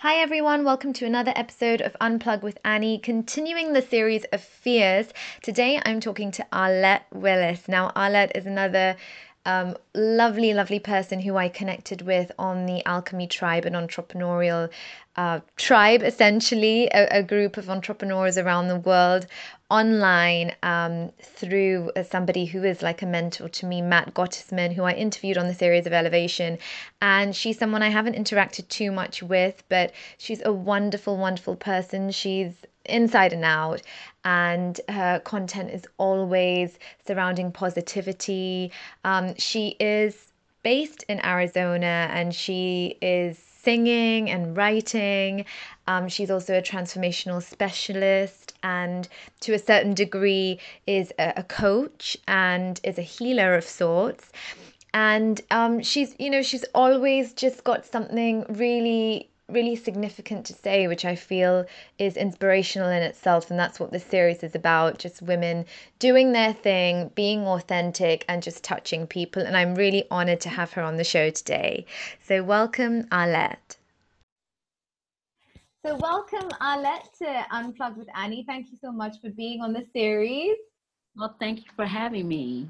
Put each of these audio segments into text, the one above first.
Hi, everyone. Welcome to another episode of Unplug with Annie, continuing the series of fears. Today, I'm talking to Arlette Willis. Now, Arlette is another um, lovely, lovely person who I connected with on the Alchemy Tribe, an entrepreneurial uh, tribe, essentially, a, a, group of entrepreneurs around the world online um, through uh, somebody who is like a mentor to me, Matt Gottesman, who I interviewed on the series of Elevation. And she's someone I haven't interacted too much with, but she's a wonderful, wonderful person. She's inside and out and her content is always surrounding positivity. Um, she is based in Arizona and she is singing and writing. Um, she's also a transformational specialist and to a certain degree is a, a coach and is a healer of sorts. And um, she's, you know, she's always just got something really really significant to say, which I feel is inspirational in itself. And that's what this series is about just women doing their thing, being authentic, and just touching people. And I'm really honored to have her on the show today. So, welcome, Arlette. So, welcome, Arlette, to Unplugged with Annie. Thank you so much for being on the series. Well, thank you for having me.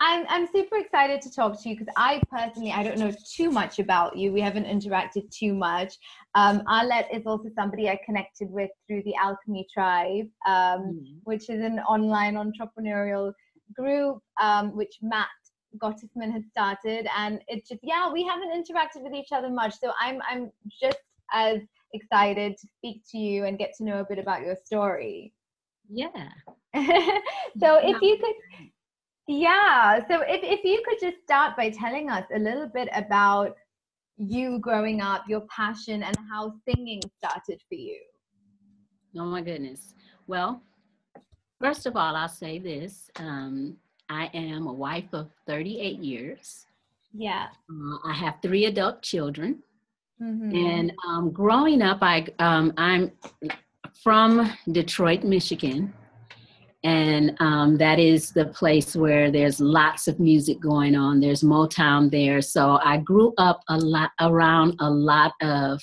I'm I'm super excited to talk to you because I personally I don't know too much about you. We haven't interacted too much. Um, Arlette is also somebody I connected with through the Alchemy Tribe, um, mm-hmm. which is an online entrepreneurial group um, which Matt Gottesman has started, and it's just yeah we haven't interacted with each other much. So I'm I'm just as excited to speak to you and get to know a bit about your story. Yeah. so if you could yeah. So if, if you could just start by telling us a little bit about you growing up, your passion, and how singing started for you. Oh, my goodness. Well, first of all, I'll say this um, I am a wife of 38 years. Yeah. Uh, I have three adult children. Mm-hmm. And um, growing up, I um, I'm from Detroit, Michigan, and um, that is the place where there's lots of music going on. There's motown there. So i grew up a lot around a lot of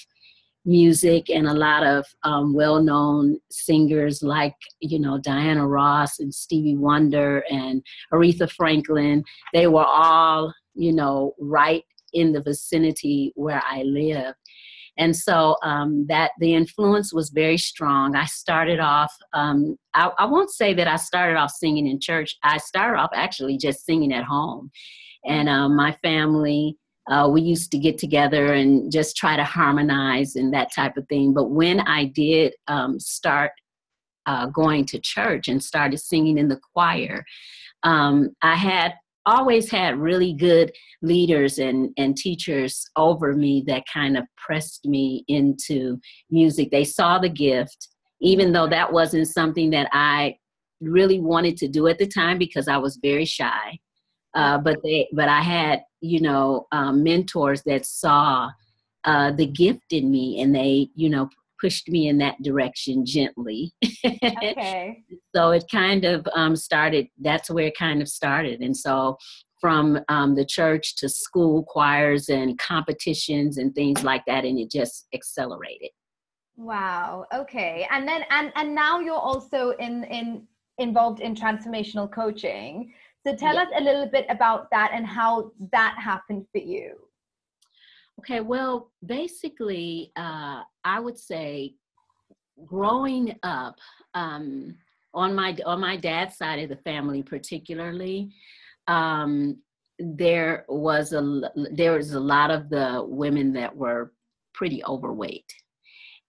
music and a lot of um, well-known singers like you know diana ross and stevie wonder and aretha franklin. They were all you know right in the vicinity where i lived and so um, that the influence was very strong. I started off, um, I, I won't say that I started off singing in church. I started off actually just singing at home. And um, my family, uh, we used to get together and just try to harmonize and that type of thing. But when I did um, start uh, going to church and started singing in the choir, um, I had always had really good leaders and, and teachers over me that kind of pressed me into music. They saw the gift, even though that wasn't something that I really wanted to do at the time because I was very shy. Uh, but they, but I had, you know, um, mentors that saw uh, the gift in me, and they, you know, pushed me in that direction gently. okay. so it kind of um, started, that's where it kind of started. And so from um, the church to school choirs and competitions and things like that, and it just accelerated. Wow. Okay. And then, and, and now you're also in, in, involved in transformational coaching. So tell yeah. us a little bit about that and how that happened for you. Okay, well, basically, uh, I would say growing up um, on my on my dad's side of the family, particularly, um, there was a there was a lot of the women that were pretty overweight.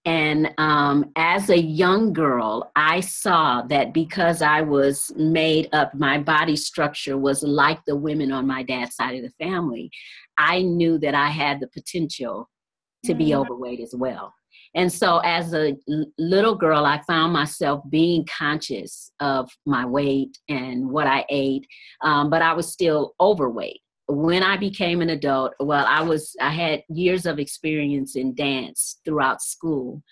And um, as a young girl, I saw that because I was made up, my body structure was like the women on my dad's side of the family. I knew that I had the potential to be mm-hmm. overweight as well. And so, as a little girl, I found myself being conscious of my weight and what I ate, um, but I was still overweight. When I became an adult, well, I was I had years of experience in dance throughout school,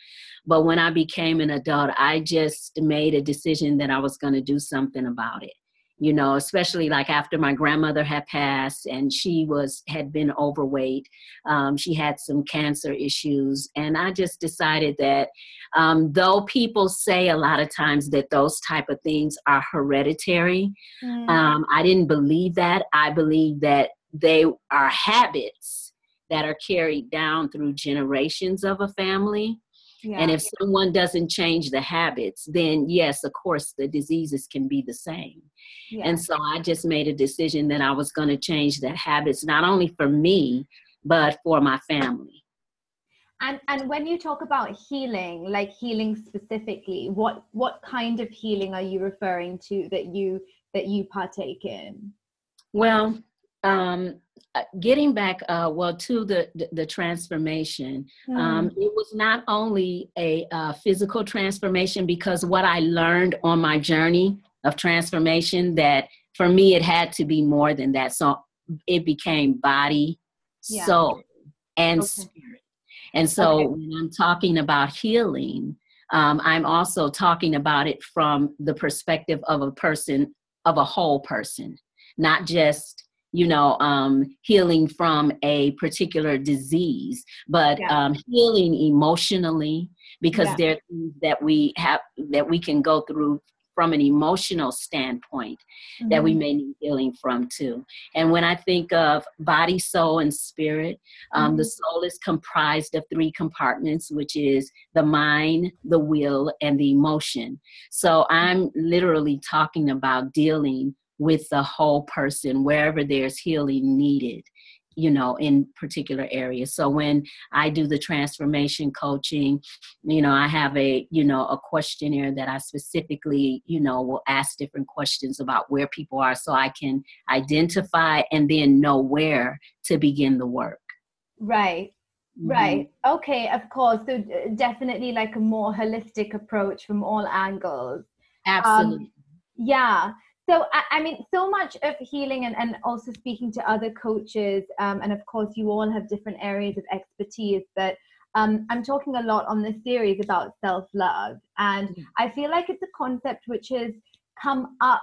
but when I became an adult, I just made a decision that I was going to do something about it. You know especially like after my grandmother had passed and she was had been overweight um, she had some cancer issues. And i just decided that um, though people say a lot of times that those type of things are hereditary mm. um, i didn't believe that. I believe that they are habits that are carried down through generations of a family yeah. And if someone doesn't change the habits, then yes, of course, the diseases can be the same. Yeah. And so I just made a decision that I was going to change the habits, not only for me, but for my family. And and when you talk about healing, like healing specifically, what what kind of healing are you referring to that you that you partake in? Well, um, uh, getting back uh, well to the the, the transformation mm. um, it was not only a uh, physical transformation because what i learned on my journey of transformation that for me it had to be more than that so it became body yeah. soul and okay. spirit and so okay. when i'm talking about healing um, i'm also talking about it from the perspective of a person of a whole person not just you know, um, healing from a particular disease, but yeah. um, healing emotionally because yeah. there are things that we have that we can go through from an emotional standpoint mm-hmm. that we mm-hmm. may need healing from too. And when I think of body, soul, and spirit, um, mm-hmm. the soul is comprised of three compartments, which is the mind, the will, and the emotion. So I'm literally talking about dealing with the whole person wherever there's healing needed you know in particular areas. So when i do the transformation coaching you know i have a you know a questionnaire that i specifically you know will ask different questions about where people are so i can identify and then know where to begin the work. Right. Mm-hmm. right okay of course. So definitely like a more holistic approach from all angles. Absolutely. um, yeah so I, I, mean so much of healing and, and also speaking to other coaches um, and of course you all have different areas of expertise but um, i'm talking a lot on this series about self-love and mm-hmm. i feel like it's a concept which has come up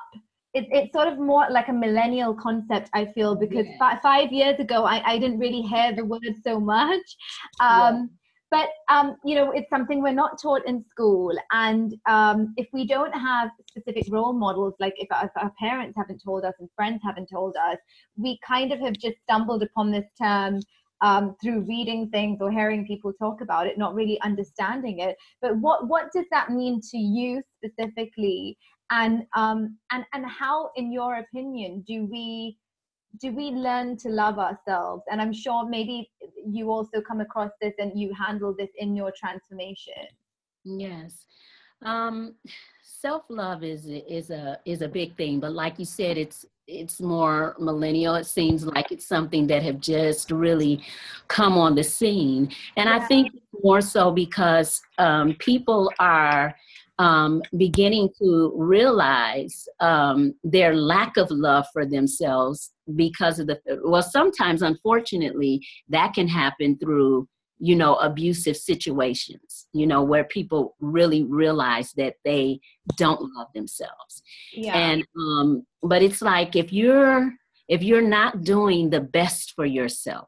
it, it's sort of more like a millennial concept i feel because yeah. f- five years ago I, I didn't really hear the word so much um, but um, you know it's something we're not taught in school. And um, if we don't have specific role models like if our, if our, parents haven't told us and friends haven't told us we kind of have just stumbled upon this term um, through reading things or hearing people talk about it not really understanding it. But what what does that mean to you specifically? And um, and and how in your opinion do we do we learn to love ourselves? And i'm sure maybe you also come across this and you handle this in your transformation. Yes. Um self-love is is a is a big thing but like you said it's it's more millennial. It seems like it's something that have just really come on the scene. And yeah. i think more so because um, people are um, beginning to realize um, their lack of love for themselves because of the well sometimes unfortunately that can happen through you know abusive situations you know where people really realize that they don't love themselves yeah. and um but it's like if you're if you're not doing the best for yourself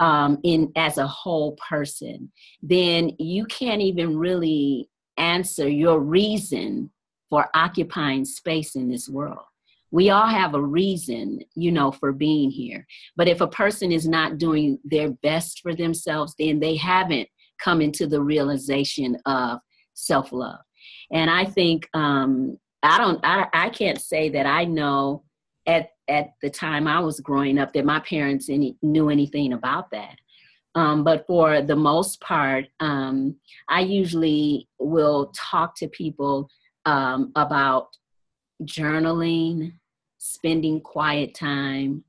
um in as a whole person then you can't even really answer your reason for occupying space in this world. We all have a reason, you know, for being here. But if a person is not doing their best for themselves, then they haven't come into the realization of self love. And I think um, I don't, I, I can't say that I know at at the time I was growing up that my parents any, knew anything about that. Um, but for the most part, um, I usually will talk to people um, about journaling, spending quiet time,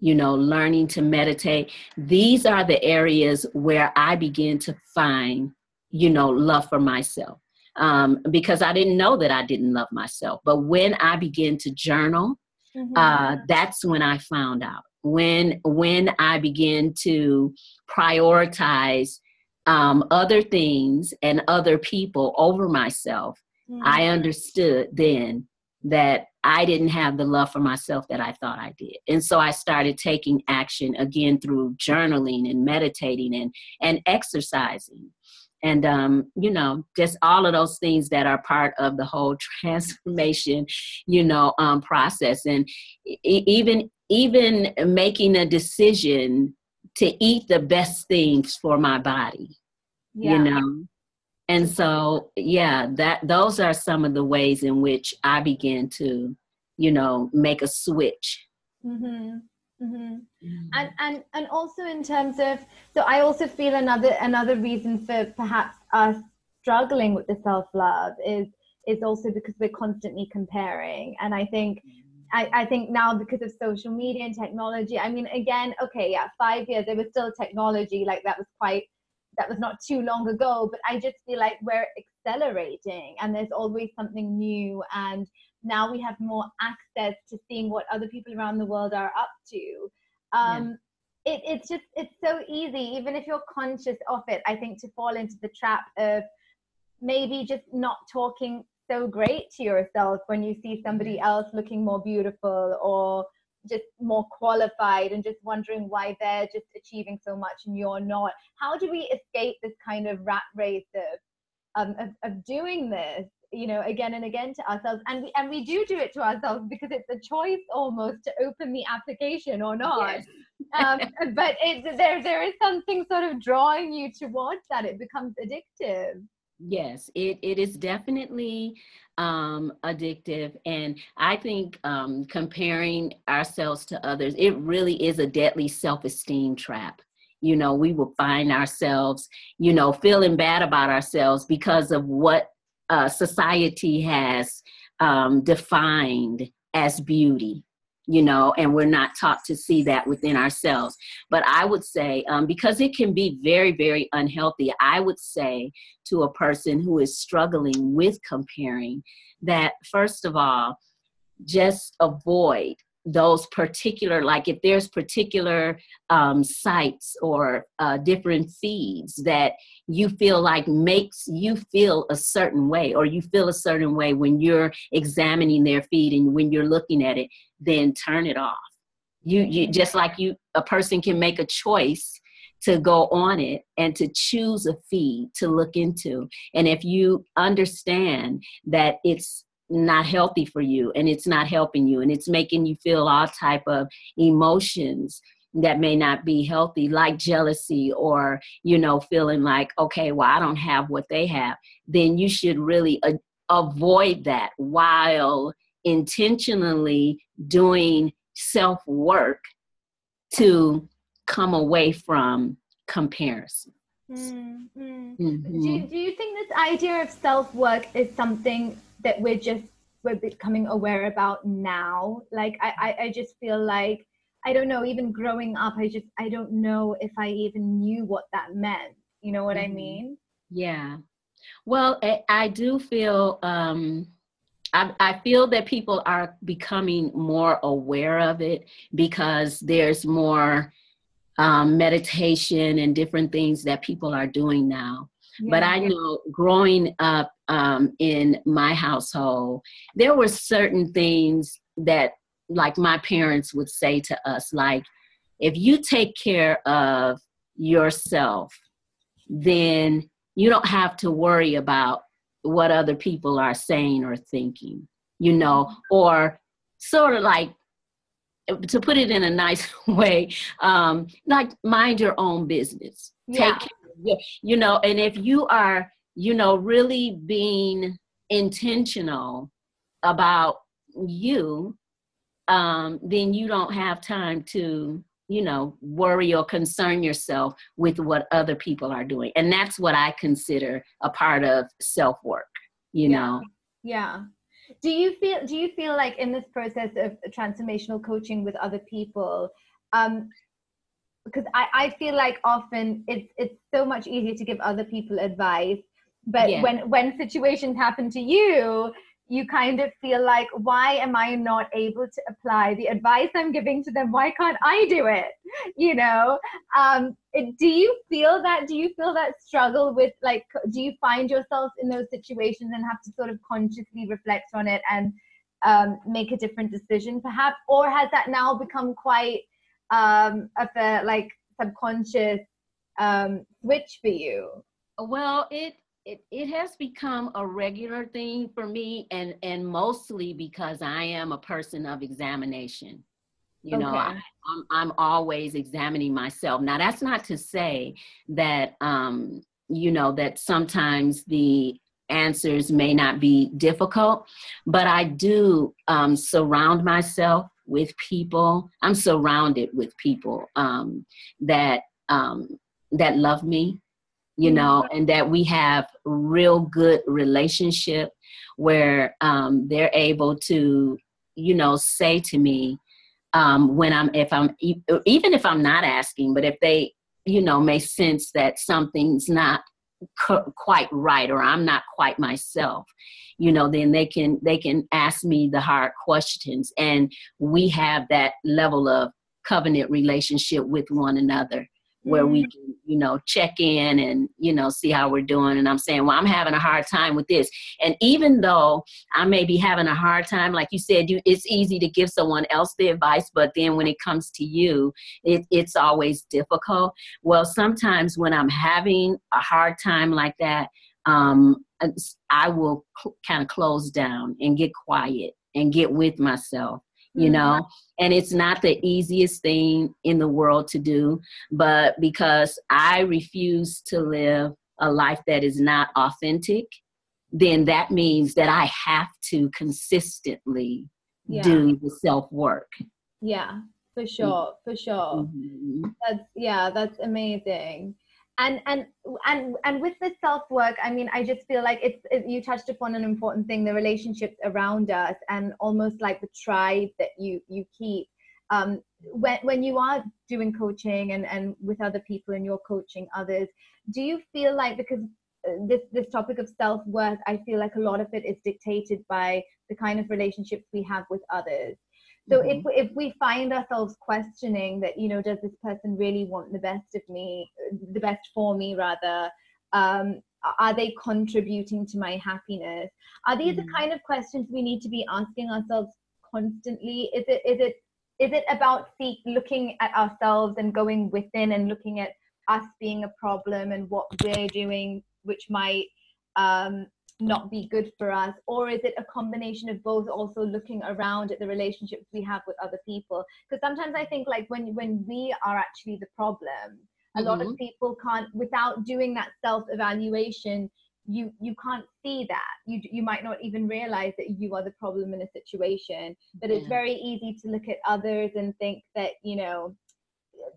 you know, learning to meditate. These are the areas where I begin to find, you know, love for myself. Um, because I didn't know that I didn't love myself. But when I began to journal, mm-hmm. uh, that's when I found out when when I begin to prioritize um, other things and other people over myself, mm-hmm. I understood then that I didn't have the love for myself that I thought I did. And so I started taking action again through journaling and meditating and, and exercising. And, um, you know, just all of those things that are part of the whole transformation, you know, um, process. And even, even making a decision to eat the best things for my body, yeah. you know, and so yeah that those are some of the ways in which i began to you know make a switch mm-hmm. Mm-hmm. Mm-hmm. and and and also in terms of so i also feel another another reason for perhaps us struggling with the self-love is is also because we're constantly comparing and i think I, I think now because of social media and technology i mean again okay yeah five years there was still technology like that was quite that was not too long ago but i just feel like we're accelerating and there's always something new and now we have more access to seeing what other people around the world are up to um, yeah. it, it's just it's so easy even if you're conscious of it i think to fall into the trap of maybe just not talking so great to yourself when you see somebody else looking more beautiful or just more qualified and just wondering why they're just achieving so much and you're not. How do we escape this kind of rat race of um, of, of doing this you know again and again to ourselves? And we and we do do it to ourselves because it's a choice almost to open the application or not. Yes. um, but it, there there is something sort of drawing you towards that. It becomes addictive Yes, it, it is definitely um, addictive. And I think um, comparing ourselves to others, it really is a deadly self esteem trap. You know, we will find ourselves, you know, feeling bad about ourselves because of what uh, society has um, defined as beauty you know, and we're not taught to see that within ourselves. But I would say, um, because it can be very, very unhealthy, I would say to a person who is struggling with comparing that, first of all, just avoid those particular like if there's particular um, sites or uh, different feeds that you feel like makes you feel a certain way or you feel a certain way when you're examining their feed and when you're looking at it then turn it off. You you just like you a person can make a choice to go on it and to choose a feed to look into. And if you understand that it's not healthy for you and it's not helping you and it's making you feel all type of emotions that may not be healthy like jealousy or you know feeling like okay well i don't have what they have then you should really a- avoid that while intentionally doing self work to come away from comparison mm-hmm. Mm-hmm. Do, do you think this idea of self work is something that we're just we're becoming aware about now like I, I i just feel like i don't know even growing up i just i don't know if i even knew what that meant you know what mm-hmm. i mean yeah well I, I do feel um I, I feel that people are becoming more aware of it because there's more um, meditation and different things that people are doing now. Yeah. But I know growing up um, in my household, there were certain things that, like, my parents would say to us, like, if you take care of yourself, then you don't have to worry about what other people are saying or thinking, you know, or sort of like to put it in a nice way, um, like mind your own business. Yeah. Take care, you know, and if you are you know, really being intentional about you, um, then you don't have time to, you know, worry or concern yourself with what other people are doing. And that's what I consider a part of self work, you yeah. know. Yeah. Do you feel do you feel like in this process of transformational coaching with other people, um, because I, I feel like often it's it's so much easier to give other people advice but yeah. when when situations happen to you you kind of feel like why am i not able to apply the advice i'm giving to them? Why can't i do it? You know um, do you feel that do you feel that struggle with like do you find yourself in those situations and have to sort of consciously reflect on it and um, make a different decision perhaps? Or has that now become quite um, of a like subconscious um, switch for you? Well it it, it has become a regular thing for me and and mostly because i am a person of examination. You okay. know I, am I'm, I'm always examining myself. Now that's not to say that um you know that sometimes the answers may not be difficult but i do um, surround myself with people. I'm surrounded with people um, that um, that love me you mm-hmm. know and that we have real good relationship where um, they're able to you know say to me um, when I'm if I'm even if I'm not asking, but if they you know may sense that something's not quite right or I'm not quite myself, you know, then they can they can ask me the hard questions, and we have that level of covenant relationship with one another where we mm-hmm. can, you know, check in and, you know, see how we're doing. And I'm saying, well, I'm having a hard time with this. And even though I may be having a hard time, like you said, you it's easy to give someone else the advice, but then when it comes to you, it, it's always difficult. Well, sometimes when I'm having a hard time like that, um, I will cl- kind of close down and get quiet and get with myself you mm-hmm. know and it's not the easiest thing in the world to do but because i refuse to live a life that is not authentic then that means that i have to consistently yeah. do the self work yeah for sure for sure mm-hmm. that's yeah that's amazing and and and and with the self work i mean i just feel like it's it, you touched upon an important thing the relationships around us and almost like the tribe that you you keep. Um, when when you are doing coaching and and with other people and you're coaching others do you feel like because uh, this this topic of self worth i feel like a lot of it is dictated by the kind of relationships we have with others so mm-hmm. if if we find ourselves questioning that, you know, does this person really want the best of me, the best for me rather? Um, are they contributing to my happiness? Are these mm-hmm. the kind of questions we need to be asking ourselves constantly? Is it is it is it about seek looking at ourselves and going within and looking at us being a problem and what we're doing, which might um, not be good for us or is it a combination of both also looking around at the relationships we have with other people because sometimes i think like when when we are actually the problem a mm-hmm. lot of mm-hmm. people can't without doing that self evaluation you you can't see that you you might not even realize that you are the problem in a situation but yeah. it's very easy to look at others and think that you know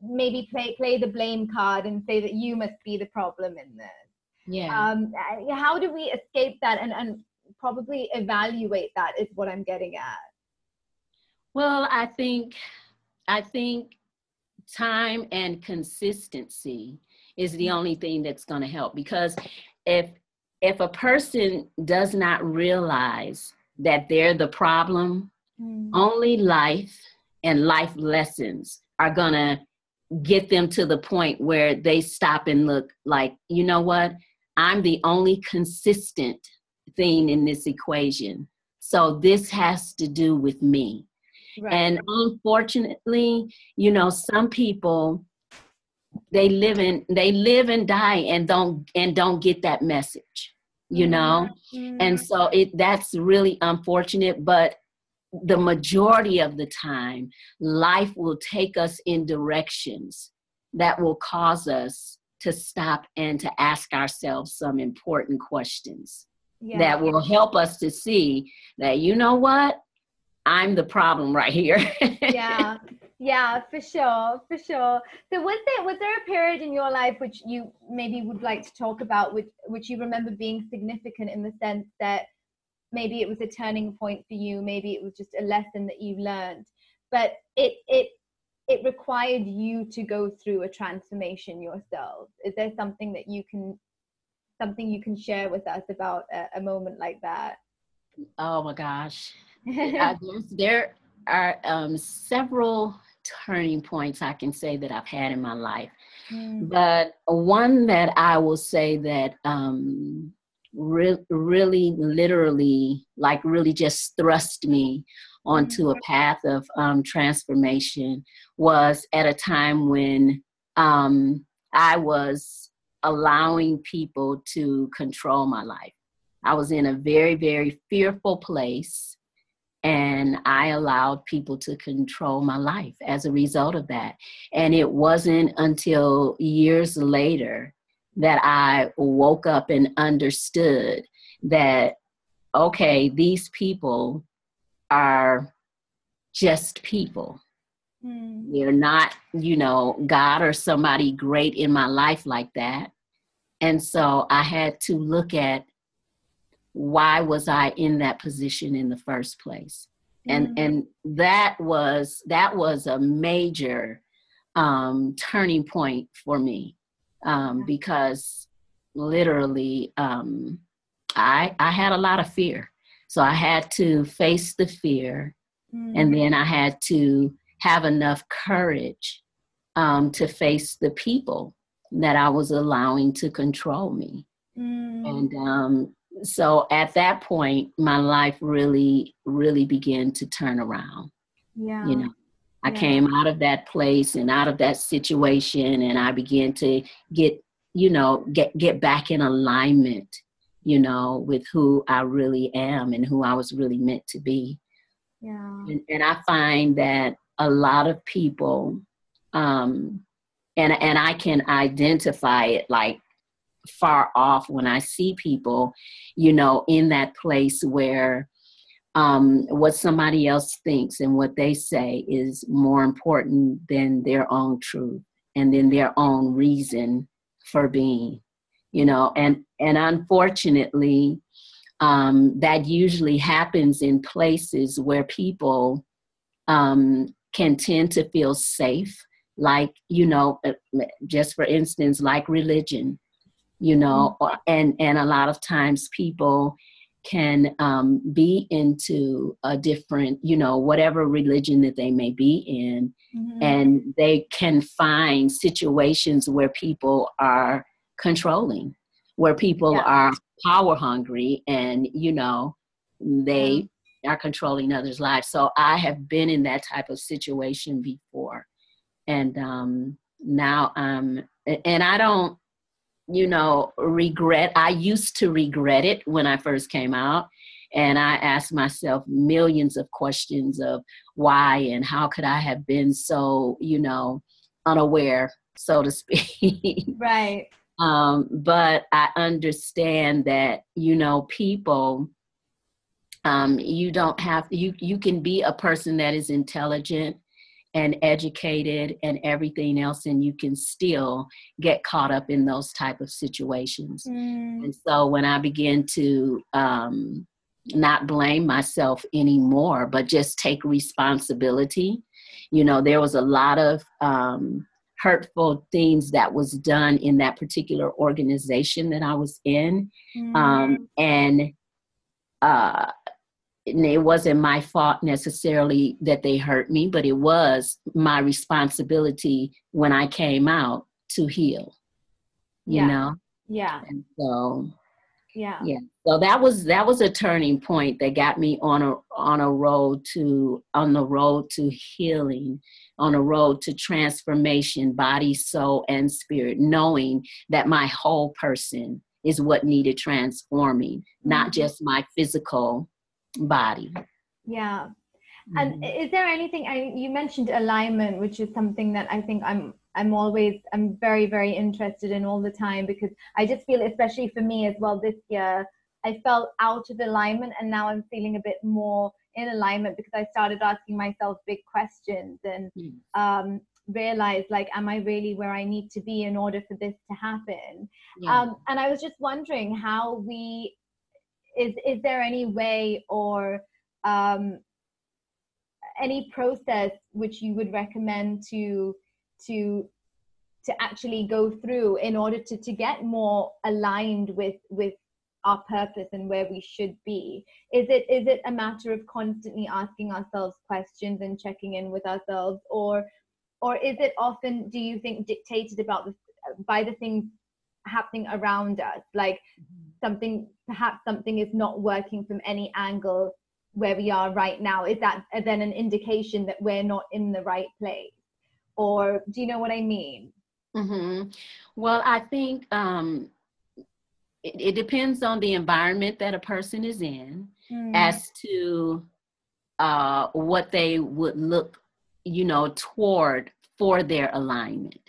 maybe play play the blame card and say that you must be the problem in this yeah um how do we escape that and and probably evaluate that is what i'm getting at well i think i think time and consistency is the mm-hmm. only thing that's going to help because if if a person does not realize that they're the problem mm. only life and life lessons are going to get them to the point where they stop and look like you know what I'm the only consistent thing in this equation. So this has to do with me. Right. And unfortunately, you know, some people they live in they live and die and don't and don't get that message, you know? Mm-hmm. And so it that's really unfortunate, but the majority of the time life will take us in directions that will cause us to stop and to ask ourselves some important questions yeah. that will help us to see that, you know what, I'm the problem right here. yeah, yeah, for sure, for sure. So was there was there a period in your life which you maybe would like to talk about, which which you remember being significant in the sense that maybe it was a turning point for you, maybe it was just a lesson that you learned, but it it it required you to go through a transformation yourself. Is there something that you can something you can share with us about a, a moment like that? Oh my gosh. Uh, there are um, several turning points i can say that i've had in my life. Mm. but one that i will say that um, re- really, literally, like really just thrust me onto a path of um, transformation was at a time when um, I was allowing people to control my life. I was in a very, very fearful place, and I allowed people to control my life as a result of that. And it wasn't until years later that I woke up and understood that, okay, these people are just people. Mm. They're not, you know, God or somebody great in my life like that. And so I had to look at why was I in that position in the first place? And mm. and that was that was a major um, turning point for me um, because literally um, I I had a lot of fear. So I had to face the fear, mm. and then I had to have enough courage um, to face the people that I was allowing to control me. Mm. And um, so at that point, my life really, really began to turn around. Yeah. You know, I yeah. came out of that place and out of that situation, and I began to get, you know, get get back in alignment you know, with who I really am and who I was really meant to be. Yeah. And, and I find that a lot of people, um, and and I can identify it like far off when I see people, you know, in that place where um, what somebody else thinks and what they say is more important than their own truth and then their own reason for being you know and and unfortunately um, that usually happens in places where people um, can tend to feel safe like you know uh, just for instance like religion you know mm-hmm. and and a lot of times people can um, be into a different you know whatever religion that they may be in mm-hmm. and they can find situations where people are controlling, where people yeah. are power hungry and, you know, they yeah. are controlling others' lives. So I have been in that type of situation before. And um, now I'm, and I don't, you know, regret. I used to regret it when I first came out. And I asked myself millions of questions of why and how could I have been so, you know, unaware, so to speak. Right. Um, but I understand that, you know, people, um, you don't have, you, you can be a person that is intelligent and educated and everything else and you can still get caught up in those type of situations mm. and so when i begin to um, not blame myself anymore but just take responsibility you know there was a lot of um, hurtful things that was done in that particular organization that I was in. Mm. Um, and uh, it wasn't my fault necessarily that they hurt me, but it was my responsibility when I came out to heal. You yeah. know? Yeah. And so yeah. Yeah. So that was that was a turning point that got me on a on a road to on the road to healing on a road to transformation, body, soul, and spirit, knowing that my whole person is what needed transforming, mm-hmm. not just my physical body. Yeah. Mm-hmm. And is there anything I, you mentioned alignment, which is something that I think I'm I'm always I'm very very interested in all the time because I just feel especially for me as well this year I felt out of alignment and now I'm feeling a bit more in alignment because I started asking myself big questions and mm. um, realized like, am I really where I need to be in order for this to happen? Yeah. Um, and I was just wondering how we is is there any way or um, any process which you would recommend to to to actually go through in order to to get more aligned with with our purpose and where we should be. Is it is it a matter of constantly asking ourselves questions and checking in with ourselves? Or or is it often do you think dictated about the by the things happening around us? Like something perhaps something is not working from any angle where we are right now. Is that then an indication that we're not in the right place? Or do you know what i mean? Mm-hmm. well i think um, it, it, depends on the environment that a person is in mm. as to uh, what they would look you know toward for their alignment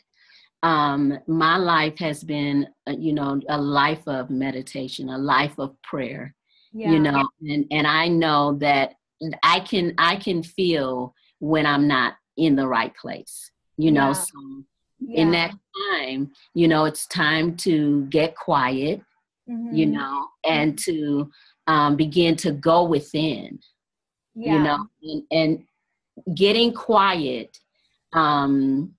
um, my life has been, uh, you know, a life of meditation, a life of prayer, yeah. you know, and, and I know that I can, I can feel when I'm not in the right place, you know, yeah. so yeah. in that time, you know, it's time to get quiet, mm-hmm. you know, and to um, begin to go within, you know, and, and getting quiet um,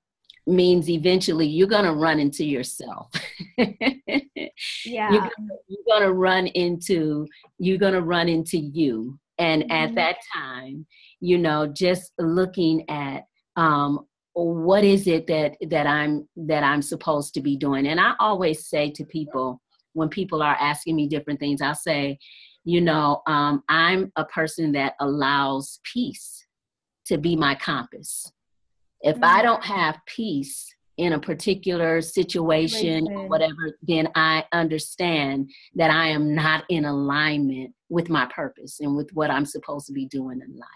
means eventually you're going to run into yourself. yeah. You're, you're going to run into you're going to run into you. And mm-hmm. at that time, you know, just looking at um what is it that that I'm that I'm supposed to be doing. And I always say to people when people are asking me different things, I'll say, you know, um, I'm a person that allows peace to be my compass. If I mm-hmm. don't have peace in a particular situation or whatever, then I understand that I am not in alignment with my purpose and with what I'm supposed to be doing in life.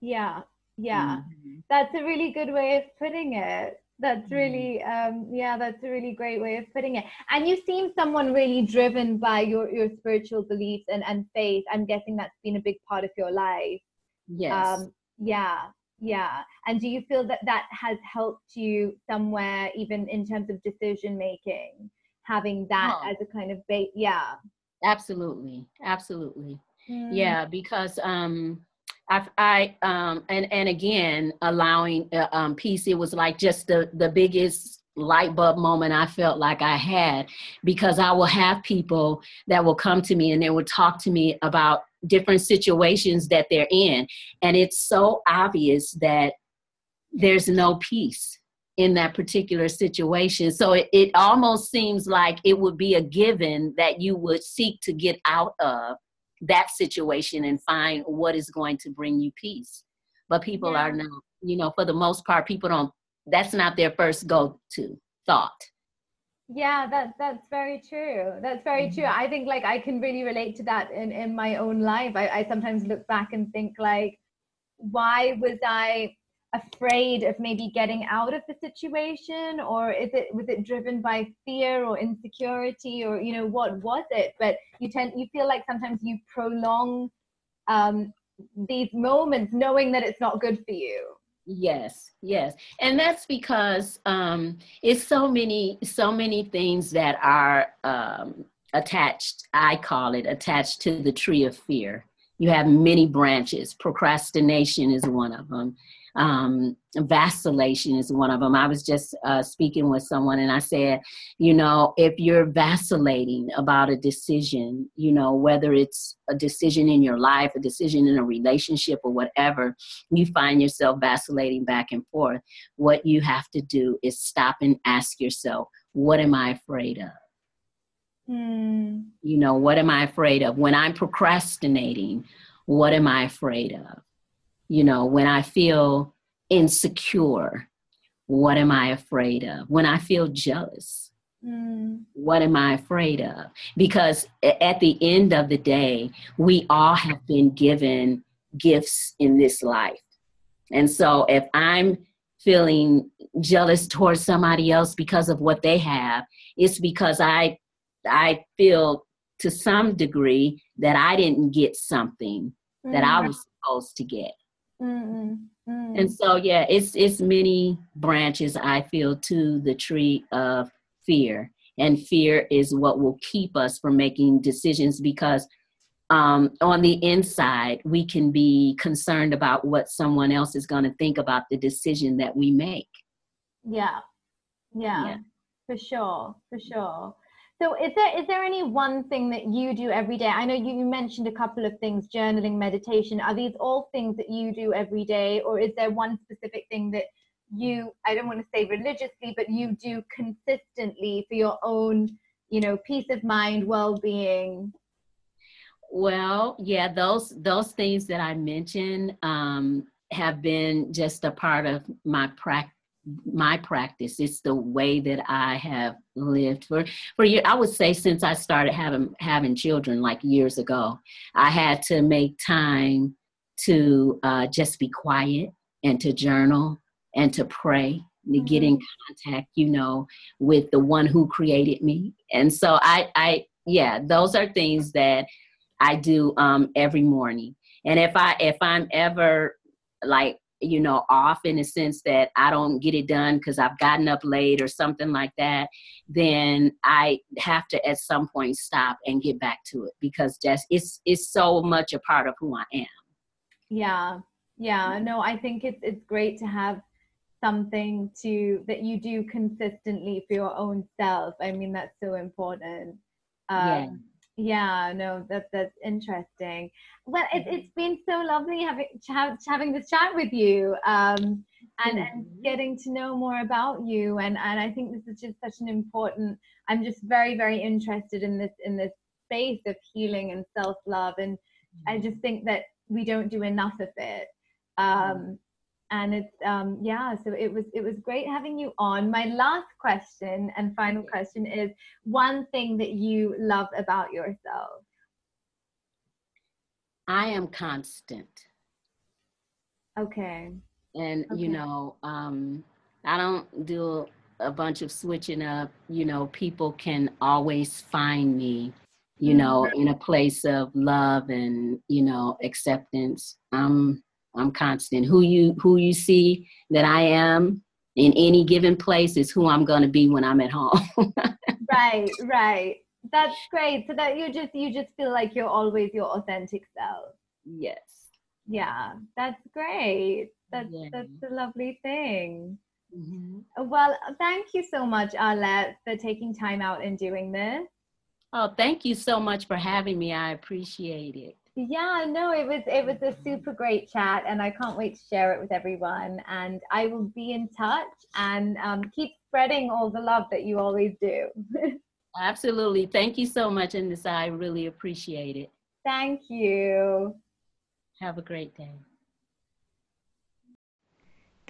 Yeah, yeah. Mm-hmm. That's a really good way of putting it. That's mm-hmm. really, um, yeah, that's a really great way of putting it. And you seem someone really driven by your, your spiritual beliefs and, and faith. I'm guessing that's been a big part of your life. Yes. Um, yeah yeah and do you feel that that has helped you somewhere even in terms of decision making having that oh. as a kind of bait yeah absolutely absolutely mm. yeah because um I, I um and and again allowing uh, um peace it was like just the the biggest light bulb moment I felt like I had because I will have people that will come to me and they will talk to me about different situations that they're in. And it's so obvious that there's no peace in that particular situation. So it, it almost seems like it would be a given that you would seek to get out of that situation and find what is going to bring you peace. But people yeah. are not, you know, for the most part, people don't, that's not their first go to thought yeah that that's very true that's very mm-hmm. true i think like i can really relate to that in in my own life I, I sometimes look back and think like why was i afraid of maybe getting out of the situation or is it was it driven by fear or insecurity or you know what was it but you tend you feel like sometimes you prolong um these moments knowing that it's not good for you Yes, yes. And that's because um, it's so many, so many things that are um, attached, I call it attached to the tree of fear. You have many branches. Procrastination is one of them um, vacillation is one of them. I was just uh, speaking with someone and I said, you know, if you're vacillating about a decision, you know, whether it's a decision in your life, a decision in a relationship, or whatever, you find yourself vacillating back and forth, what you have to do is stop and ask yourself, what am I afraid of? Hmm. You know, what am I afraid of? When I'm procrastinating, what am I afraid of? You know, when I feel insecure, what am I afraid of? When I feel jealous, mm. what am I afraid of? Because at the end of the day, we all have been given gifts in this life. And so if I'm feeling jealous towards somebody else because of what they have, it's because I I feel to some degree that I didn't get something mm. that I mm. was supposed to get. Mm-hmm. And so, yeah, it's it's many branches I feel to the tree of fear, and fear is what will keep us from making decisions because um, on the inside we can be concerned about what someone else is going to think about the decision that we make. Yeah. yeah, yeah, for sure, for sure. So is there is there any one thing that you do every day? I know you mentioned a couple of things, journaling, meditation. Are these all things that you do every day or is there one specific thing that you I don't want to say religiously, but you do consistently for your own you know, peace of mind, well-being? Well, yeah, those those things that I mentioned um, have been just a part of my practice my practice it's the way that i have lived for for years i would say since i started having having children like years ago i had to make time to uh, just be quiet and to journal and to pray to mm-hmm. get in contact you know with the one who created me and so i i yeah those are things that i do um every morning and if i if i'm ever like you know off in a sense that i don't get it done because i've gotten up late or something like that then i have to at some point stop and get back to it because just it's it's so much a part of who i am. Yeah. Yeah. No i think it's it's great to have something to that you do consistently for your own self. I mean that's so important. Um, yeah yeah, no, that that's interesting. Well, it, mm-hmm. been so lovely having having this chat with you, um, and, and getting to know more about you. And and I think this is just such an important. I'm just very very interested in this in this space of healing and self love, and I mm-hmm. just think that we don't do enough of it. Um, and it's um yeah so it was it was great having you on. My last question and final question is one thing that you love about yourself. I am constant. Okay. And okay. you know um i don't do a bunch of switching up. You know people can always find me you know mm-hmm. in a place of love and you know acceptance. Um I'm constant. Who you who you see that I am in any given place is who I'm going to be when I'm at home. right, right. That's great. So that you just you just feel like you're always your authentic self. Yes. Yeah, that's great. That's yeah. that's a lovely thing. Mm-hmm. Well, thank you so much, Arlette, for taking time out and doing this. Oh, thank you so much for having me. I appreciate it. Yeah, no, it was it was a super great chat, and I can't wait to share it with everyone. And I will be in touch and um, keep spreading all the love that you always do. Absolutely, thank you so much, Anissa. I really appreciate it. Thank you. Have a great day.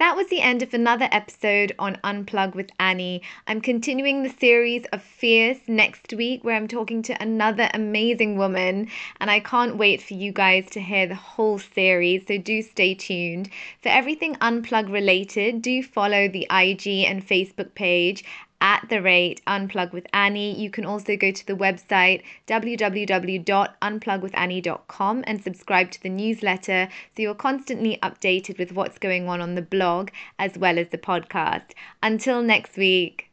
That was the end of another episode on Unplug with Annie. I'm continuing the series of Fierce next week, where I'm talking to another amazing woman, and I can't wait for you guys to hear the whole series, so do stay tuned. For everything Unplug related, do follow the IG and Facebook page at the rate unplug with annie. You can also go to the website www.unplugwithannie.com and subscribe to the newsletter so you're constantly updated with what's going on on the blog as well as the podcast. Until next week